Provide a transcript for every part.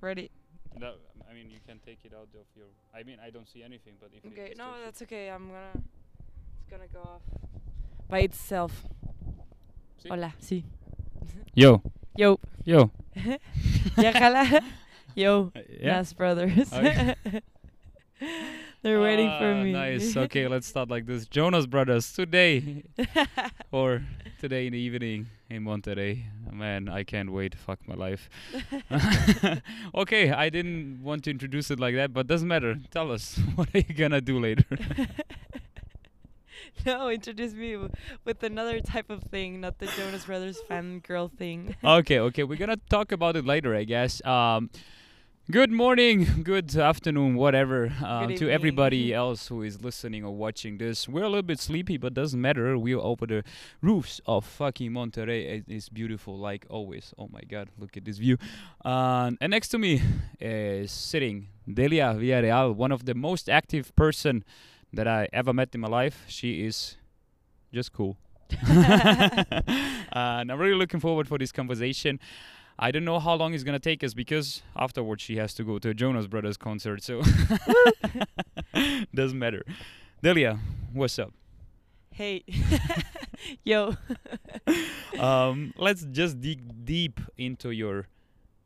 Ready? No, I mean you can take it out of your. I mean I don't see anything, but if Okay. No, disturbs you- that's okay. I'm gonna. It's gonna go off by itself. Sí. Hola. Sí. Yo, Yo. yo. ya. Yo. Yeah. Nas Brothers. Okay. They're waiting for Ah, me. Nice. Okay, let's start like this. Jonas Brothers today or today in the evening in Monterrey. Man, I can't wait. Fuck my life. okay, I didn't want to introduce it like that, but doesn't matter. Tell us what are you gonna do later? no, introduce me w- with another type of thing, not the Jonas Brothers fan girl thing. okay, okay, we're gonna talk about it later, I guess. Um, good morning, good afternoon, whatever, uh, Good to everybody else who is listening or watching this. We're a little bit sleepy, but doesn't matter. We're over the roofs of fucking Monterrey. It is beautiful, like always. Oh my god, look at this view. Uh, and next to me is sitting Delia Villarreal, one of the most active person that I ever met in my life. She is just cool. uh, and I'm really looking forward for this conversation. I don't know how long it's gonna take us because afterwards she has to go to a Jonas Brothers concert, so doesn't matter. Delia, what's up? hey. Yo. Um, let's just dig deep into your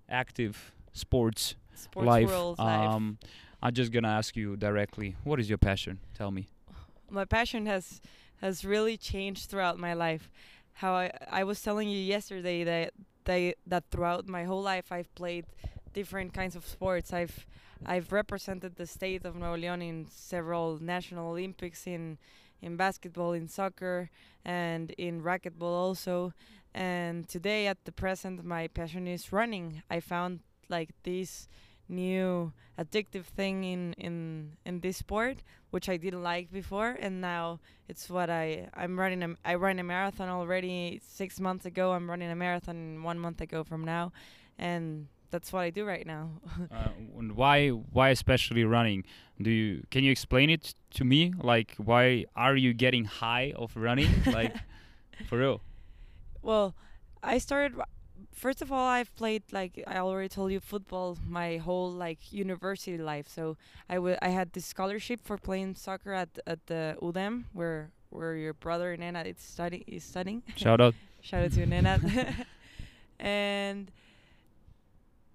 active sports, Sports life. world life. Um, I'm just gonna ask you directly. What is your passion? Tell me. my passion has has really changed throughout my life. How I I was telling you yesterday that they that throughout my whole life I've played different kinds of sports. I've I've represented the state of Nuevo León in several national Olympics in in basketball, in soccer, and in racquetball also. And today, at the present, my passion is running. I found like this new addictive thing in in in this sport which I didn't like before, and now it's what I I'm running. A, I ran a marathon already six months ago. I'm running a marathon one month ago from now, and that's what I do right now. Uh, and why why especially running? Do you can you explain it to me? Like why are you getting high of running? like for real? well, I started. First of all, I've played like I already told you football my whole like university life. So I wa- I had this scholarship for playing soccer at at the UDEM where where your brother Nena is studying is studying. Shout out. Shout out to Nenad. and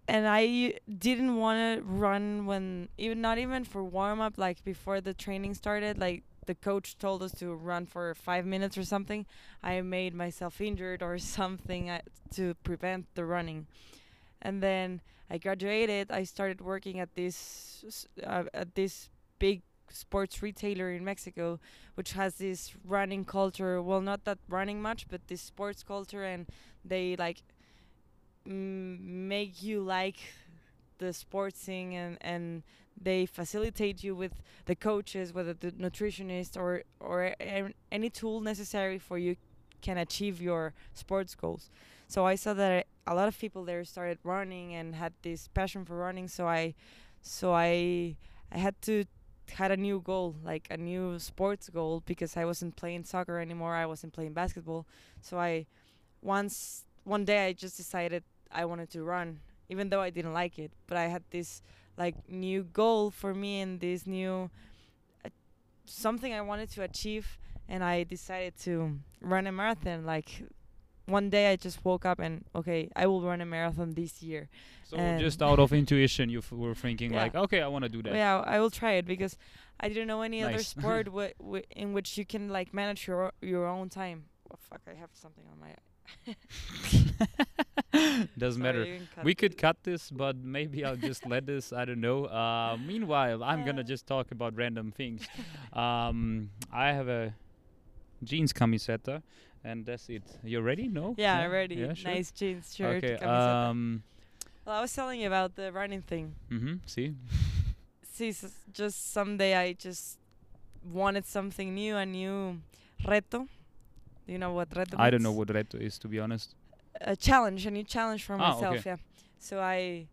and I didn't want to run when even not even for warm up like before the training started like the coach told us to run for 5 minutes or something I made myself injured or something uh, to prevent the running. And then I graduated I started working at this uh, at this big sports retailer in Mexico which has this running culture. Well not that running much but this sports culture and they like make you like the sports thing and and they facilitate you with the coaches whether the nutritionist or or any tool necessary for you can achieve your sports goals. So i saw that a lot of people there started running and had this passion for running. So i so i i had to had a new goal like a new sports goal because i wasn't playing soccer anymore. I wasn't playing basketball. So i once one day I just decided I wanted to run, even though I didn't like it. But I had this like new goal for me and this new uh, something I wanted to achieve, and I decided to run a marathon. Like one day I just woke up and okay, I will run a marathon this year. So And- just out of intuition, you f- were thinking Yeah. like, okay, I want to do that. Yeah, I will try it because I didn't know any other sport w- w- in which you can like manage your o- your own time. Oh fuck! I have something on my. Doesn't Sorry, matter. you can cut We could cut this, but maybe I'll just let this. I don't know. Uh, meanwhile, I'm gonna just talk about random things. Um, I have a jeans camiseta, and that's it. You're ready? No? Yeah, No? ready. Yeah, sure. Nice jeans shirt. Okay. Um. well, I was telling you about the running thing. Mm-hmm. See. See, just someday I just wanted something new, a new reto. Do you know what reto? I don't know what reto is, to be honest. a challenge, a new challenge for Ah, myself. okay. Yeah. So I,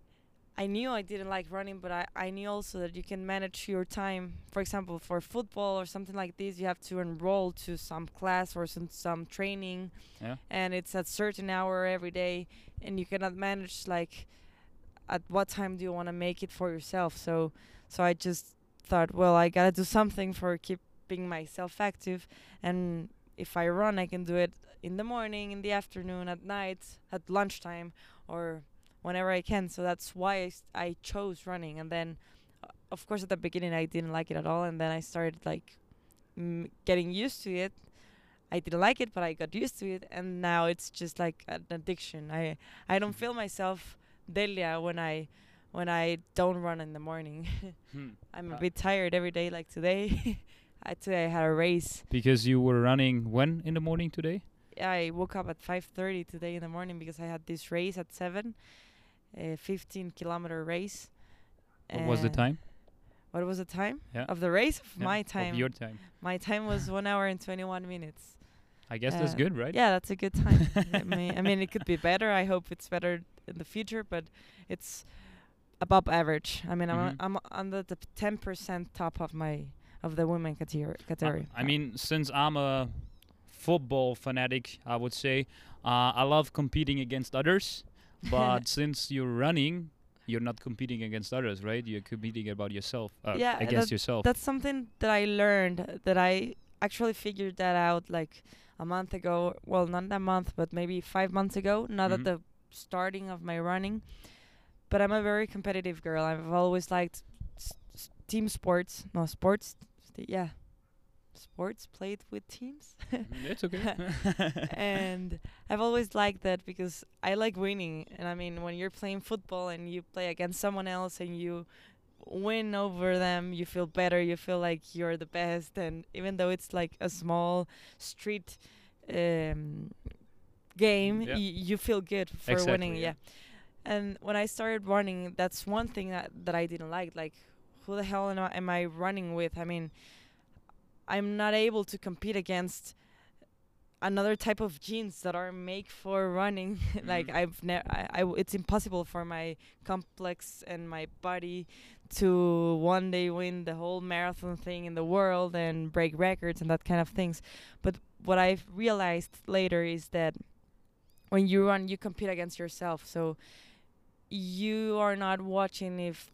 I knew I didn't like running, but I, I knew also that you can manage your time. For example, for football or something like this, you have to enroll to some class or some some training, Yeah. and it's at certain hour every day, and you cannot manage like at what time do you want to make it for yourself so so i just thought well i gotta do something for keeping myself active and if i run i can do it in the morning in the afternoon at night at lunchtime or whenever i can so that's why i, s- I chose running and then uh, of course at the beginning i didn't like it at all and then i started like mm, getting used to it I didn't like it, but I got used to it, and now it's just like an addiction. I I don't feel myself Delia when I when I don't run in the morning. Hmm. I'm a Uh, bit tired every day. Like today, I today I had a race. Because you were running when in the morning today? I woke up at 5:30 today in the morning because I had this race at seven, a 15 kilometer race. What was the Uh, time? What was the time Yeah. of the race? Of Yeah, my time. Of your time. my time was one hour and 21 minutes. I guess that's Uh, good, right? Yeah, that's a good time. I, mean, I mean, it could be better. I hope it's better in the future, but it's above average. I mean, Mhm. I'm I'm under the ten percent top of my of the women category. Category. I mean, since I'm a football fanatic, I would say uh, I love competing against others. But since you're running, you're not competing against others, right? You're competing about yourself, uh, Yeah, against yourself. that's something that I learned that I actually figured that out like a month ago. Well, not a month, but maybe five months ago. Not Mhm. at the starting of my running, but I'm a very competitive girl. I've always liked s- s- team sports. No sports. St- yeah, sports played with teams. Mm, it's okay. and I've always liked that because I like winning. And I mean, when you're playing football and you play against someone else and you win over them, you feel better. You feel like you're the best. And even though it's like a small street um, game, Yeah. y- you feel good for Exactly, winning. yeah. Yeah. And when I started running, that's one thing that, that I didn't like. Like, who the hell am I, am I running with? I mean, I'm not able to compete against another type of jeans that are made for running. like Mhm. I've never, I, I w- it's impossible for my complex and my body to one day win the whole marathon thing in the world and break records and that kind of things. But what I've realized later is that when you run, you compete against yourself. So you are not watching if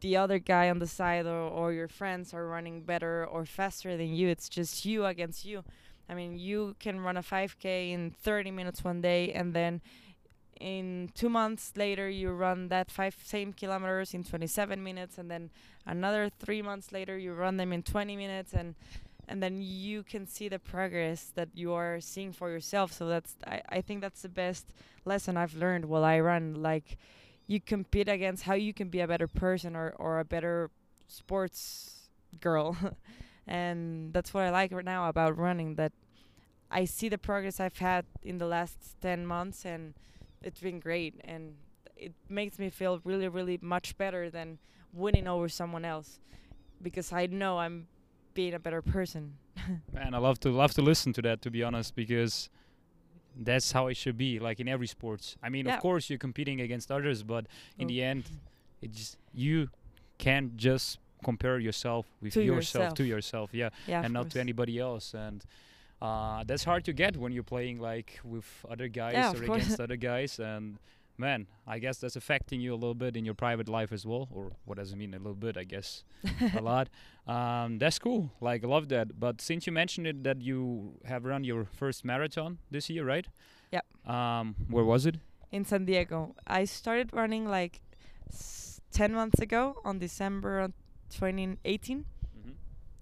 the other guy on the side or, or your friends are running better or faster than you. It's just you against you. I mean, you can run a 5K in 30 minutes one day, and then in two months later, you run that five same kilometers in 27 minutes, and then another three months later, you run them in 20 minutes, and and then you can see the progress that you are seeing for yourself. So that's I, I think that's the best lesson I've learned while I run. Like you compete against how you can be a better person or, or a better sports girl. and that's what I like right now about running that I see the progress I've had in the last 10 months and it's been great and it makes me feel really really much better than winning over someone else because I know I'm being a better person. Man, I love to love to listen to that to be honest because that's how it should be like in every sports. I mean, Yeah. of course you're competing against others, but in the end it just you can't just compare yourself with To yourself to yourself. yourself, yeah, Yeah, and not to anybody else and uh, that's hard to get when you're playing like with other guys Yeah, or course. against other guys and man i guess that's affecting you a little bit in your private life as well or what does it mean a little bit i guess a lot um, that's cool like i love that but since you mentioned it that you have run your first marathon this year right Yep. um, where was it in San Diego. I started running like s- 10 months ago on December 2018. mm-hmm.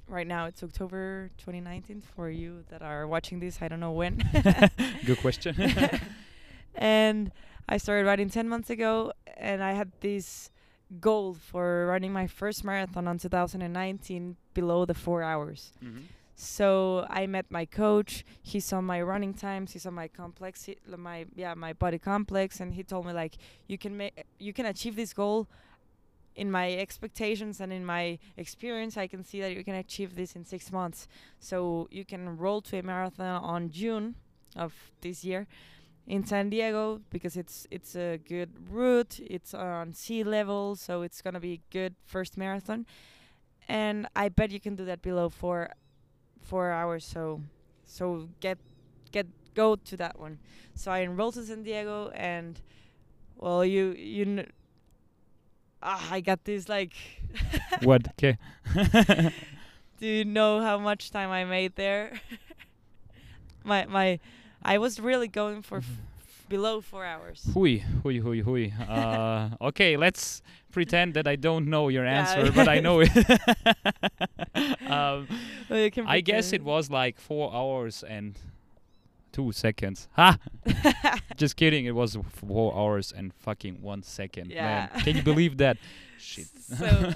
Right now it's October 2019 for you that are watching this. I don't know when. good question and I started riding 10 months ago and I had this goal for running my first marathon on 2019 below the 4 hours. mm-hmm. So I met my coach. He saw my running times. He saw my complex, he- my yeah, my body complex, and he told me like you can make, you can achieve this goal. In my expectations and in my experience, I can see that you can achieve this in six months. So you can roll to a marathon on June of this year in San Diego because it's it's a good route. It's on sea level, so it's gonna be good first marathon. And I bet you can do that below four four hours so so get get go to that one so i enrolled to san diego and well you you kn- ah, I got this like. what? Okay. Do you know how much time I made there? my my, I was really going for f- below four hours. Hui, hui, hui, hui. Uh, okay, let's pretend that I don't know your Yeah. answer, but I know it. um, Well, I guess it was like four hours and two seconds. Ha! Just kidding. It was four hours and fucking one second. Man, Yeah. can you believe that? Shit. So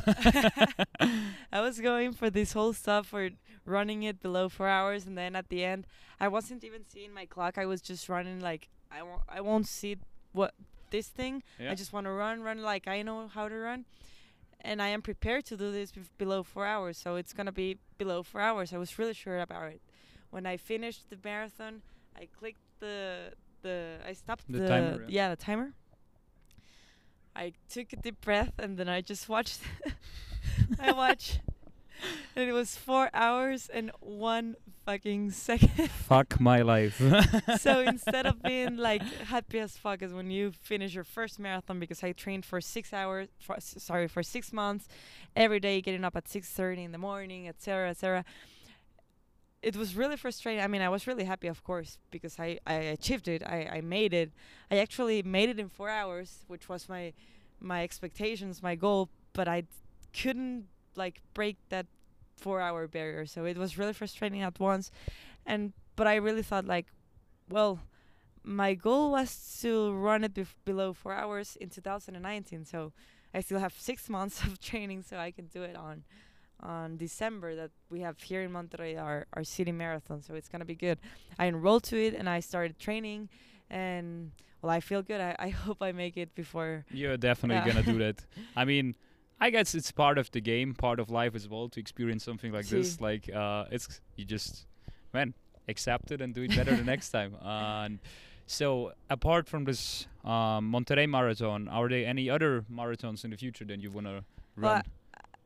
I was going for this whole stuff for running it below four hours, and then at the end, I wasn't even seeing my clock. I was just running like I won't. I won't see what this thing. Yeah. I just want to run, run like I know how to run, and I am prepared to do this below four hours. So it's gonna be below four hours. I was really sure about it. When I finished the marathon, I clicked the the. I stopped The the, timer, yeah, the timer. I took a deep breath and then I just watched. I watched, and it was four hours and one fucking second. Fuck my life. so instead of being like happy as fuck as when you finish your first marathon because I trained for six hours, for, sorry, for six months, every day getting up at six thirty in the morning, etc., etc. It was really frustrating. I mean, I was really happy, of course, because I, I achieved it. I, I made it. I actually made it in four hours, which was my my expectations, my goal. But I d- couldn't like break that four hour barrier. So it was really frustrating at once. And but I really thought like, well, my goal was to run it bef- below four hours in 2019. So I still have six months of training, so I can do it on on December that we have here in Monterrey our our city marathon. So it's gonna be good. I enrolled to it and I started training, and well, I feel good. I, I hope I make it before. You're definitely Yeah. gonna do that. I mean, I guess it's part of the game, part of life as well to experience something like this. Like, uh, it's you just, man, accept it and do it better the next time. And so, apart from this um, Monterrey marathon, are there any other marathons in the future that you wanna Well, run?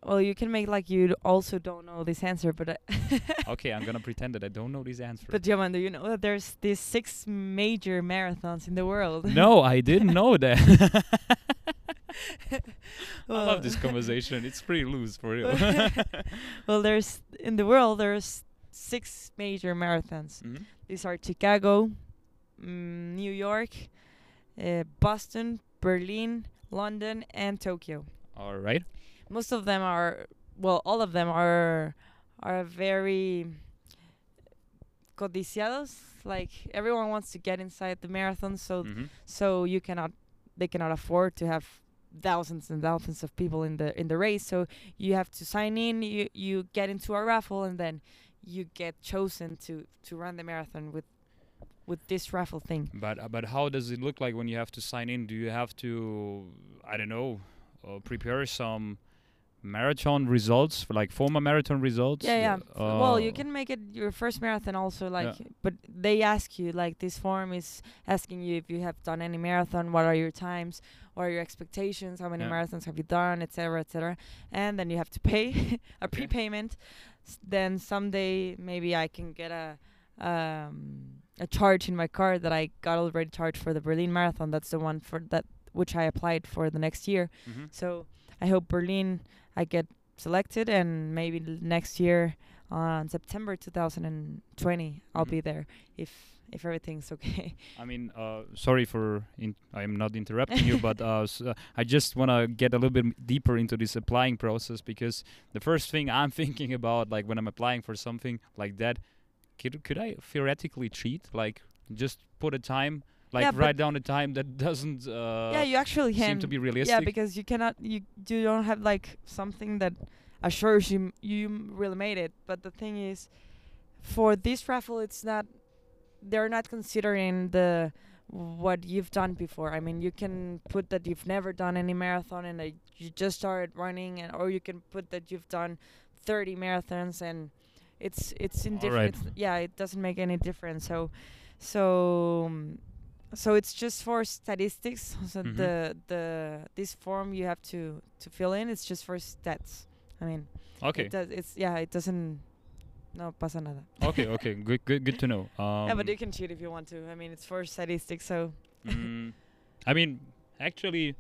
Well, you can make like you also don't know this answer, but okay, I'm gonna pretend that I don't know these answers. but Johan, do you know that there's these six major marathons in the world? no, I didn't know that. I love this conversation. It's pretty loose for real. well, there's in the world there's six major marathons. Mhm. These are Chicago, mm, New York, uh, Boston, Berlin, London, and Tokyo. All right. Most of them are well, all of them are are very codiciados. Like everyone wants to get inside the marathon, so Mhm. so you cannot they cannot afford to have thousands and thousands of people in the in the race so you have to sign in you you get into a raffle and then you get chosen to to run the marathon with with this raffle thing But uh, but how does it look like when you have to sign in? Do you have to I don't know uh, prepare some marathon results for like former marathon results? yeah yeah. F- well you Uh, can make it your first marathon also like but they ask you like this form is asking you if you have done any marathon what are your times what are your expectations how many Yeah. marathons have you done etc etc and then you have to pay a prepayment. S- then someday maybe i can get a um a charge in my card that i got already charged for the berlin marathon. That's the one for that which i applied for the next year. Mm-hmm. so I hope Berlin I get selected and maybe next year on September 2020 I'll Mhm. be there if if everything's okay. I mean, uh, sorry for in- I'm not interrupting you, but uh, s- uh, I just want to get a little bit deeper into this applying process because the first thing I'm thinking about, like when I'm applying for something like that, could could I theoretically cheat? Like just put a time, like Yeah, write down a time that doesn't uh, yeah, you actually can. seem to be realistic. yeah, because you cannot you you don't have like something that assures you you really made it. But the thing is, for this raffle, it's not. They're not considering the what you've done before. I mean, you can put that you've never done any marathon and that you just started running, and or you can put that you've done 30 marathons and it's it's indifferent. right. Yeah, it doesn't make any difference. So, so um, so it's just for statistics. So Mhm. the the this form you have to to fill in. It's just for stats. I mean, okay, it does. It's yeah. It doesn't. No pasa nada. okay, okay, good, good, good to know. Um, yeah, but you can cheat if you want to. I mean, it's for statistics. So mm, I mean, actually,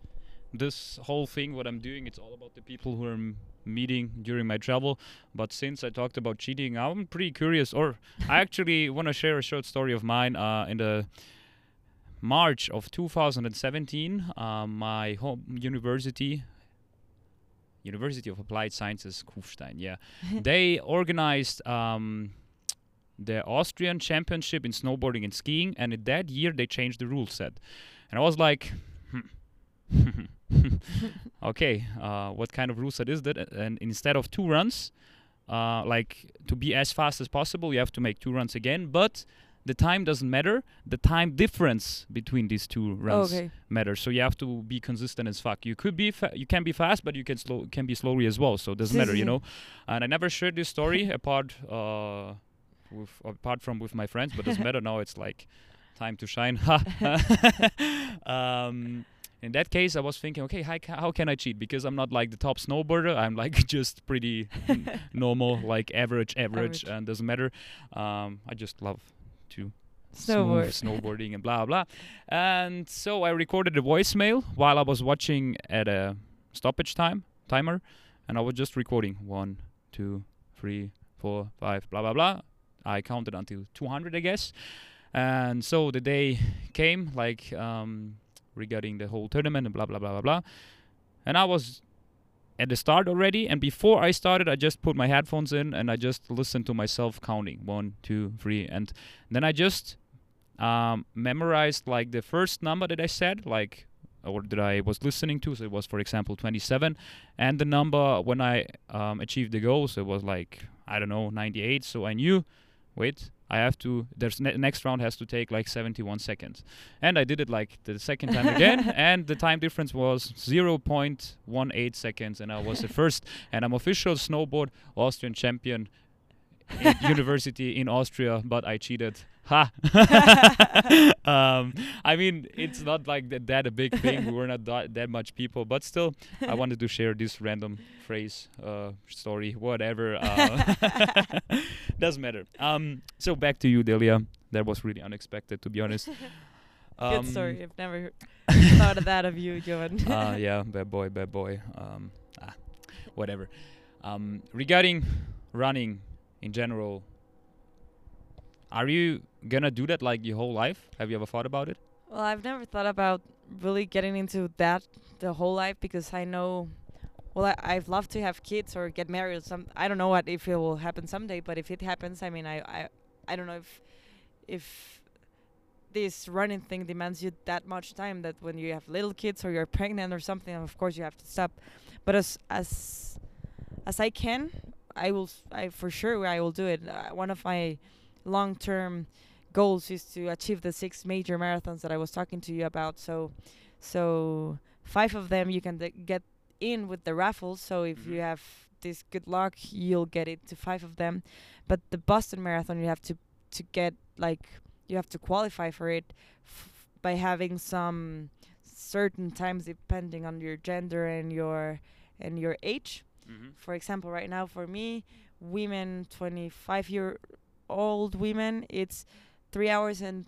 this whole thing, what I'm doing, it's all about the people who are m- meeting during my travel. But since I talked about cheating, I'm pretty curious, or I actually want to share a short story of mine. Uh, in the March of 2017, uh, my home university, University of Applied Sciences, Kufstein, yeah, they organized um, the Austrian Championship in snowboarding and skiing, and in that year they changed the rule set, and I was like. Hmm. okay, uh, what kind of rule set is that? And instead of two runs, uh, like to be as fast as possible, you have to make two runs again. But the time doesn't matter. The time difference between these two runs okay. matters. So you have to be consistent as fuck. You could be fa- you can be fast, but you can slow can be slowly as well. So it doesn't matter, you know. And I never shared this story apart uh, with apart from with my friends, but doesn't matter now. It's like time to shine. um, in that case, I was thinking, okay, how, ca- how can I cheat? Because I'm not like the top snowboarder. I'm like just pretty n- normal, like average, average, Average. and doesn't matter. Um, I just love to Snowboard. smooth snowboarding and blah blah. And so I recorded a voicemail while I was watching at a stoppage time timer, and I was just recording one, two, three, four, five, blah blah blah. I counted until 200, I guess. And so the day came, like um, regarding the whole tournament and blah blah blah blah blah. And I was at the start already, and before I started, I just put my headphones in and I just listened to myself counting one, two, three, and then I just um, memorized like the first number that I said, like or that I was listening to. So it was, for example, 27, and the number when I um, achieved the goal. So it was like I don't know 98. So I knew, wait, I have to. There's ne- next round has to take like 71 seconds, and I did it like the second time again, and the time difference was 0.18 seconds, and I was the first, and I'm official snowboard Austrian champion. in university in Austria, but I cheated. Ha! um, I mean, it's not like that, that a big thing. We were not that, that much people, but still, I wanted to share this random phrase, uh, story, whatever. Uh, doesn't matter. Um, so back to you, Delia. That was really unexpected, to be honest. Um, Good story. I've never thought of that of you, Johan. uh, yeah, bad boy, bad boy. Um, ah, whatever. Um, regarding running in general, are you gonna do that like your whole life? Have you ever thought about it? Well, I've never thought about really getting into that the whole life because I know, well, I, I'd love to have kids or get married. Or some I don't know what if it will happen someday, but if it happens, I mean, I I, I don't know if if this running thing demands you that much time that when you have little kids or you're pregnant or something, of course you have to stop. But as as as I can, I will. I for sure I will do it. Uh, one of my long-term goals is to achieve the six major marathons that I was talking to you about. So, so five of them you can get in with the raffles. So if you Mhm. have this good luck, you'll get it to five of them. But the Boston Marathon, you have to to get like you have to qualify for it f- by having some certain times depending on your gender and your and your age Mm-hmm. for example, right now for me, women, 25 year old women, it's three hours and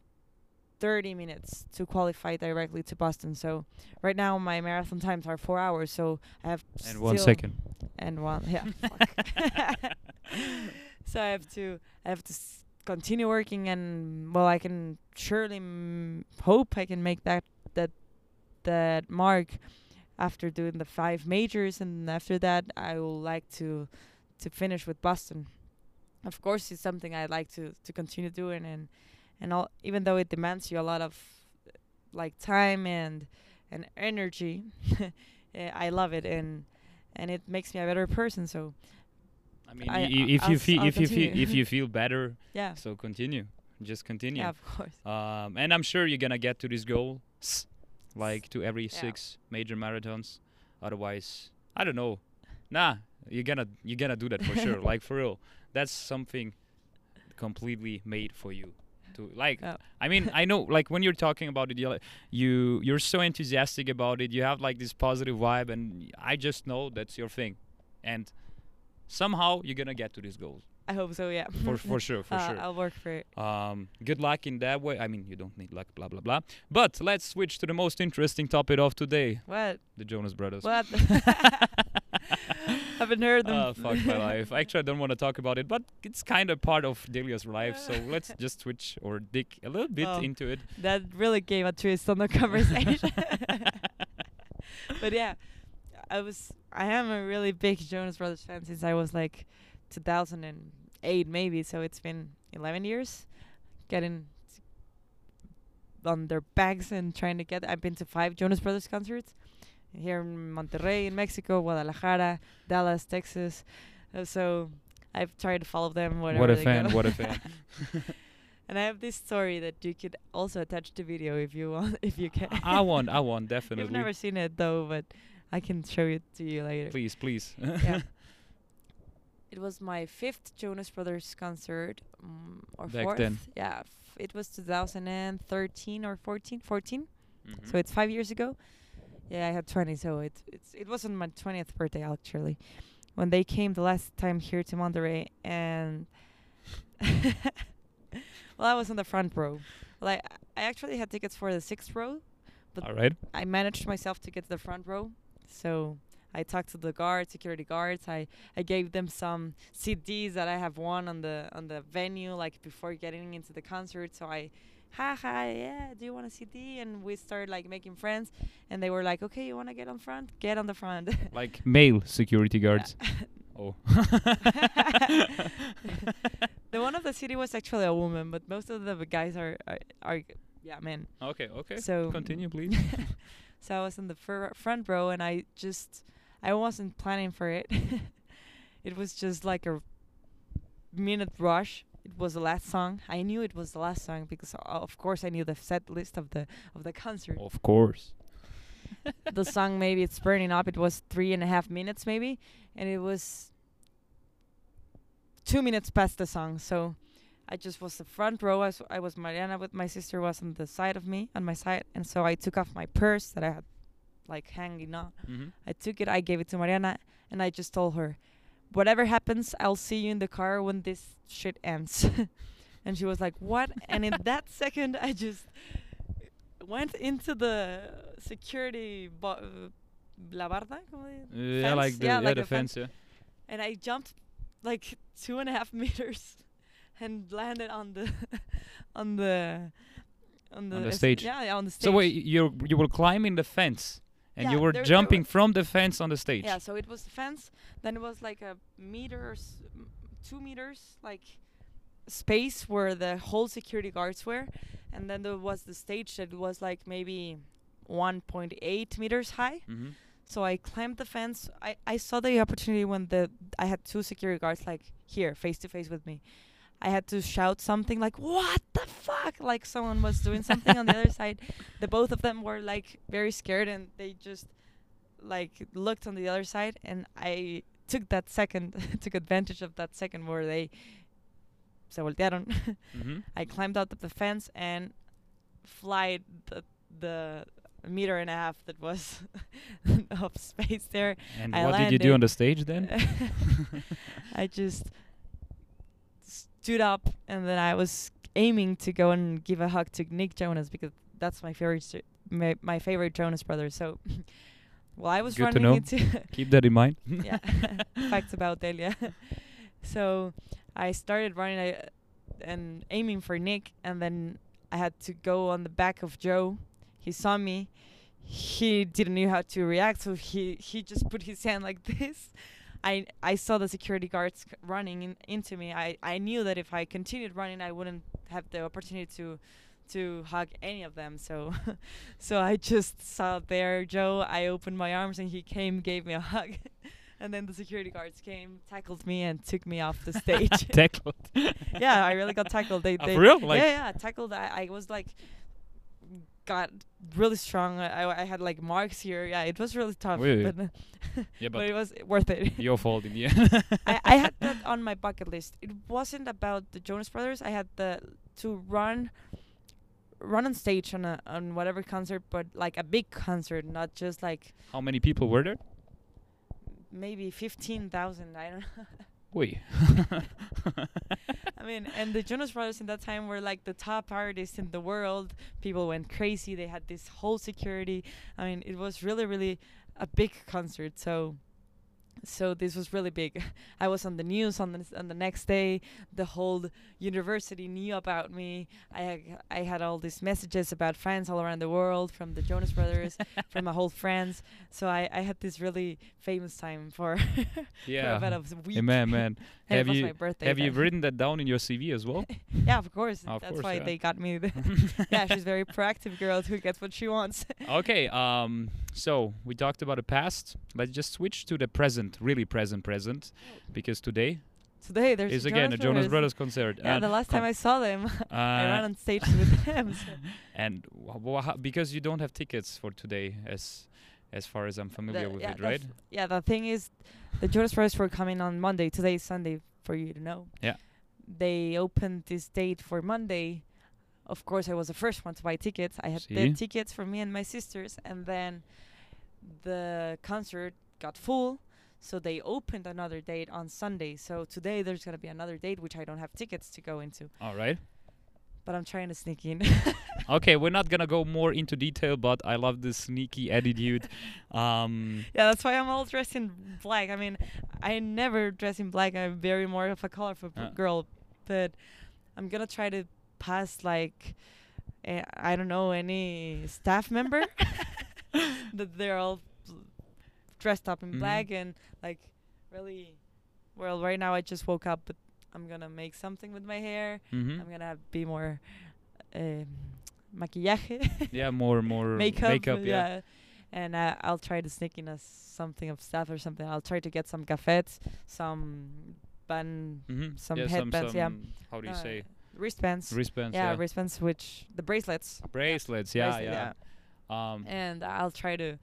30 minutes to qualify directly to Boston. So right now my marathon times are four hours. So I have And one second and one yeah. so I have to I have to s- continue working and well I can surely m- hope I can make that that that mark after doing the five majors and after that I will like to to finish with Boston. Of course it's something I'd like to to continue doing and and all even though it demands you a lot of like time and and energy eh, I love it and and it makes me a better person so I mean, I- i- i- if I'll you feel if you feel if you feel better, yeah so continue. Just continue. yeah of course Um, and I'm sure you're gonna get to this goal, like to every Yeah. six major marathons. Otherwise, I don't know. Nah, you're gonna you're gonna do that for sure. Like for real, that's something completely made for you. To like, Yeah. I mean, I know like when you're talking about it, you're you you're so enthusiastic about it. You have like this positive vibe, and I just know that's your thing, and somehow you're gonna get to this goal. I hope so. Yeah. for for sure, for Uh, sure. I'll work for it. Um, good luck in that way. I mean, you don't need luck, blah blah blah. But let's switch to the most interesting topic of today: What? the Jonas Brothers. What? Haven't heard them. Oh fuck my life! Actually, I don't want to talk about it, but it's kind of part of Delia's life. So let's just switch or dig a little bit Oh. into it. that really gave a twist on the conversation. but yeah, I was I am a really big Jonas Brothers fan since I was like 2008 maybe. So it's been 11 years getting on their backs and trying to get. I've been to five Jonas Brothers concerts here in Monterrey, in Mexico, Guadalajara, Dallas, Texas. Uh, so I've tried to follow them wherever what a they fan! go. What a fan! And I have this story that you could also attach to video if you want, if you can. I want, I want definitely. You've never seen it though, but I can show it to you later. Please, please. Yeah. It was my fifth Jonas Brothers concert, um, or Back fourth. then. Yeah, f- it was 2013 or 14. 14. Mhm. So it's five years ago. Yeah, I had 20, so it it's it wasn't my 20th birthday actually, when they came the last time here to Monterrey, and well, I was in the front row. Well, I I actually had tickets for the sixth row, but All right. I managed myself to get to the front row. So I talked to the guards, security guards. I, I gave them some CDs that I have won on the on the venue, like before getting into the concert. So I, hi hi, yeah, do you want a CD? And we started like making friends. And they were like, okay, you want to get on front? Get on the front. Like male security guards. Oh. the one of the CD was actually a woman, but most of the guys are are, are yeah men. okay. Okay. So Continue, please. so I was in the fir- front row, and I just I wasn't planning for it. it was just like a minute rush. It was the last song. I knew it was the last song because uh, of course I knew the set list of the of the concert. of course. the song maybe it's burning up. It was three and a half minutes maybe, and it was two minutes past the song. So I just was the front row. I was, I was Mariana with my sister was on the side of me on my side, and so I took off my purse that I had like hanging on. Mm-hmm. I took it. I gave it to Mariana, and I just told her, "Whatever happens, I'll see you in the car when this shit ends." and she was like, "What?" and in that second, I just went into the security bo- la barda, ¿cómo di- yeah, like the Yeah, yeah, like the fence. fence. and I jumped like two and a half meters and landed on the on the on the, On the stage. Yeah, yeah, on the stage. So wait, you you were climbing the fence, and Yeah, you were there- jumping from the fence on the stage. Yeah, so it was the fence. Then it was like a meters, two meters, like space where the whole security guards were, and then there was the stage that was like maybe 1.8 meters high. Mm-hmm. So I climbed the fence. I, I saw the opportunity when the I had two security guards like here face to face with me. I had to shout something like "What the fuck!" Like someone was doing something on the other side. The both of them were like very scared and they just like looked on the other side and I took that second took advantage of that second where they se voltearon. Mm-hmm. I climbed out of the fence and flied the the meter and a half that was of space there. And I what did you do on the stage then? I just stood up and then I was aiming to go and give a hug to Nick Jonas because that's my favorite my, my favorite Jonas brother. So well, I was Good to running know. into Keep that in mind. yeah facts about Delia. so I started running I, and aiming for Nick, and then I had to go on the back of Joe. He saw me. He didn't know how to react, so he he just put his hand like this. I I saw the security guards running in, into me. I I knew that if I continued running, I wouldn't have the opportunity to to hug any of them. So so I just saw there Joe. I opened my arms and he came, gave me a hug. And then the security guards came, tackled me, and took me off the stage. Tackled. yeah, I really got tackled. They, they for real? Like yeah, yeah, tackled. I, I was like, got really strong. I, I had like marks here. Yeah, it was really tough, but yeah, but but it was worth it. your fault in the end. I, I had that on my bucket list. It wasn't about the Jonas Brothers. I had the to run run on stage on a on whatever concert, but like a big concert, not just like How many people were there? maybe fifteen thousand. I don't know. I mean, and the Jonas Brothers in that time were like the top artists in the world. People went crazy. They had this whole security. I mean, it was really, really a big concert. So, so this was really big. I was on the news on the on the next day. The whole university knew about me. I had, I had all these messages about fans all around the world from the Jonas Brothers, from my whole friends. So I, I had this really famous time for, for yeah. about a week. Hey, man, man. Have you my birthday. have you written that down in your CV as well? Yeah, of course. Of That's course, why yeah. they got me. Yeah, she's very proactive girl who gets what she wants. okay. Um. So we talked about the past. Let's just switch to the present, really present, present, because today Today there's is again a Jonas Brothers concert. Yeah, and the last time I saw them, I uh, ran on stage with them. so and because you don't have tickets for today, as as far as I'm familiar the- with yeah, it, right? yeah, the thing is, the Jonas Brothers were coming on Monday. Today is Sunday, for you to know. Yeah. They opened this date for Monday. Of course, I was the first one to buy tickets. I had the tickets for me and my sisters, and then the concert got full. So they opened another date on Sunday. So today there's gonna be another date which I don't have tickets to go into, All right. but I'm trying to sneak in. Okay, we're not gonna go more into detail, but I love this sneaky attitude. Um, Yeah, that's why I'm all dressed in black. I mean, I never dress in black. I'm very more of a colorful Uh. girl, but I'm gonna try to pass like uh, I don't know any staff member that they're all dressed up in Mhm. black and like really. Well, right now I just woke up, but I'm gonna make something with my hair. mhm. I'm gonna be more um, maquillaje. Yeah, more more makeup. makeup yeah. yeah. And uh, I'll try to sneak in a something of stuff or something. I'll try to get some cafets, some bun, Mm-hmm. Some yeah, headbands, some, yeah. How do you uh, say? wristbands. Wristbands. yeah, Yeah. wristbands, which the bracelets. Bracelets. Yeah, bracelet, yeah. Um, And I'll try to.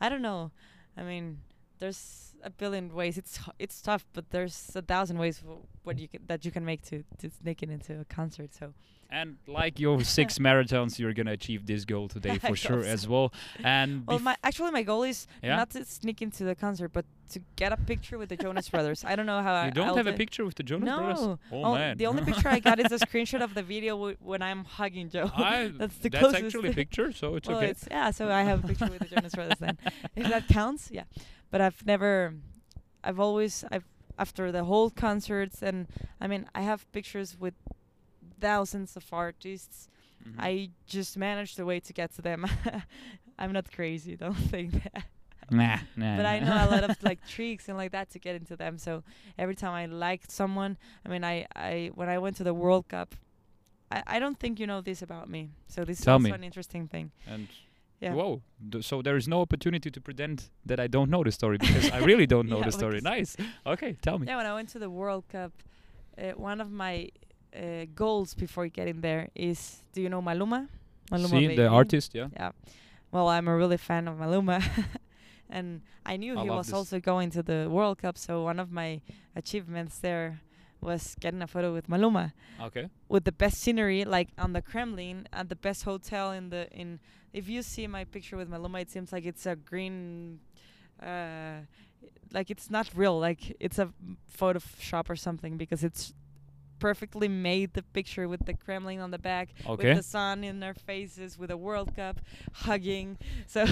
I don't know. I mean, there's a billion ways. It's it's tough, but there's a thousand ways what you can, that you can make to to sneak it into a concert. So and like your six marathons, you're gonna achieve this goal today for sure as well. And Well, my actually my goal is Yeah? not to sneak into the concert, but to get a picture with the Jonas Brothers. I don't know how I. you don't I'll have a picture with the Jonas no. Brothers. Oh Oh, man, The only picture I got is a screenshot of the video w- when I'm hugging Joe. I, That's the that's closest actually a picture, so it's well, okay. it's yeah. So I have a picture with the Jonas Brothers then, if that counts. Yeah, but I've never. I've always I've after the whole concerts and I mean I have pictures with thousands of artists. Mhm. I just managed the way to get to them. I'm not crazy. Don't think that. nah, nah. but I know a lot of like tricks and like that to get into them. So every time I liked someone, I mean, I, I when I went to the World Cup, I, I don't think you know this about me. So this Tell is me. an interesting thing. And Yeah. whoa, d- so there is no opportunity to pretend that I don't know the story because I really don't know Yeah, the story. Nice. Okay, tell me. Yeah, when I went to the World Cup, uh, one of my uh, goals before getting there is, do you know Maluma? Maluma See Baby? the artist, yeah. Yeah. Well, I'm a really fan of Maluma. and I knew I he was this. also going to the World Cup, so one of my achievements there was getting a photo with Maluma Okay. with the best scenery like on the Kremlin at the best hotel in the in if you see my picture with Maluma it seems like it's a green uh like it's not real like it's a photoshop or something because it's perfectly made the picture with the Kremlin on the back Okay. with the sun in their faces with a World Cup hugging. So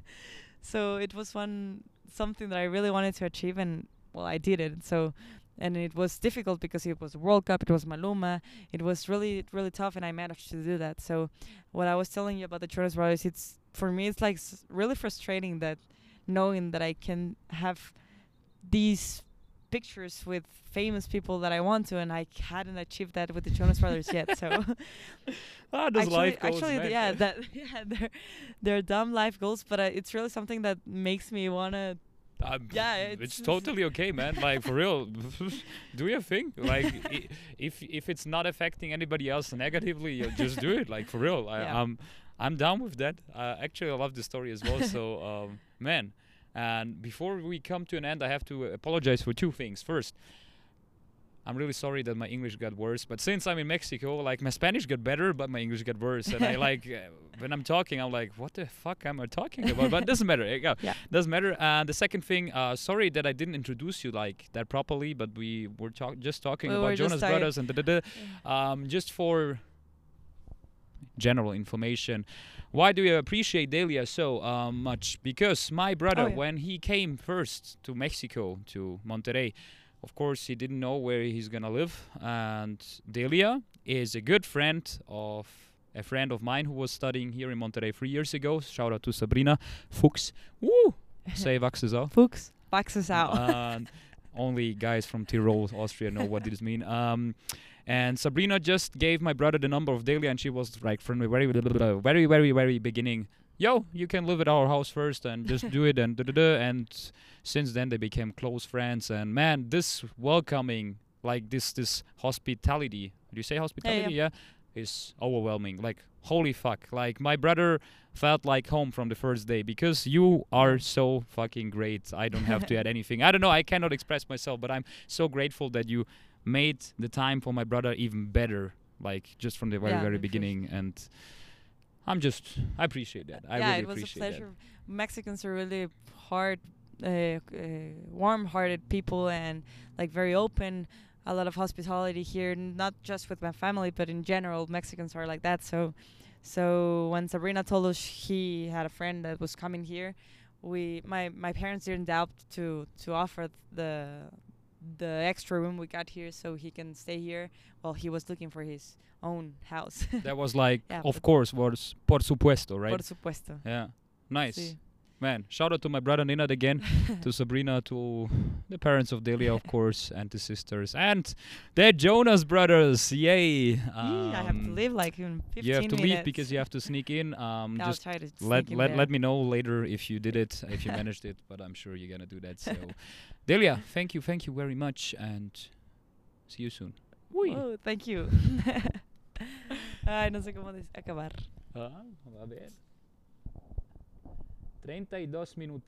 so it was one something that I really wanted to achieve and well I did it. So and it was difficult because it was World Cup, it was Maluma. It was really really tough and I managed to do that. So what I was telling you about the Jonas Brothers it's for me it's like s- really frustrating that knowing that I can have these pictures with famous people that I want to and I hadn't achieved that with the Jonas Brothers yet. So ah, those actually, life goals, actually, man. yeah, that yeah, they're they're dumb life goals, but uh, it's really something that makes me wanna. Um, Yeah, it's, it's- totally okay, man. Like for real, do your thing. Like i- if if it's not affecting anybody else negatively, you just do it. Like for real, I, Yeah. I'm I'm down with that. Uh, actually, I love the story as well. so um, man, and before we come to an end, I have to apologize for two things. First. I'm really sorry that my English got worse. But since I'm in Mexico, like my Spanish got better, but my English got worse. And I like uh, when I'm talking, I'm like, what the fuck am I talking about? but it doesn't matter. It Yeah. doesn't matter. And the second thing, uh, sorry that I didn't introduce you like that properly, but we were talk- just talking We about Jonas Brothers and da da da. Um, just for general information. Why do you appreciate Delia so uh, much? Because my brother, Oh, yeah. when he came first to Mexico, to Monterrey, of course, he didn't know where he's gonna live. And Delia is a good friend of a friend of mine who was studying here in Monterrey three years ago. Shout out to Sabrina Fuchs. Woo! Say Waxes out. Fuchs, us out. and only guys from Tyrol, Austria know what this means. Um, and Sabrina just gave my brother the number of Delia, and she was like from the very, very, very, very beginning. Yo, you can live at our house first and just do it and da da da. And since then they became close friends. And man, this welcoming, like this, this hospitality. Do you say hospitality? yeah. Is overwhelming. Like holy fuck. Like my brother felt like home from the first day because you are so fucking great. I don't have to add anything. I don't know. I cannot express myself, but I'm so grateful that you made the time for my brother even better. Like just from the very Yeah, very for sure. beginning, and I'm just I appreciate that. I yeah, really it was a pleasure. Mexicans are really hard, uh, uh, warm-hearted people and like very open. A lot of hospitality here, not just with my family, but in general, Mexicans are like that. So, so when Sabrina told us he had a friend that was coming here, we my my parents didn't doubt to to offer the the extra room we got here so he can stay here while he was looking for his own house. that. Was like, Yeah, of course, was por supuesto, right? Por supuesto. yeah, nice. Sí. Man, shout out to my brother Ninad again, to Sabrina, to the parents of Delia, of course, and the sisters, and the Jonas brothers. Yay! Yee, I have to Um, leave like in 15 You have to minutes. leave because you have to sneak in. Um, I'll just try to let sneak in let let me know later if you did it, if you managed it. But I'm sure you're gonna do that. So, Delia, thank you, thank you very much, and see you soon. Uy. Oh, thank you. Ay, no sé cómo acabar. Ah, a ver. 32 minutos.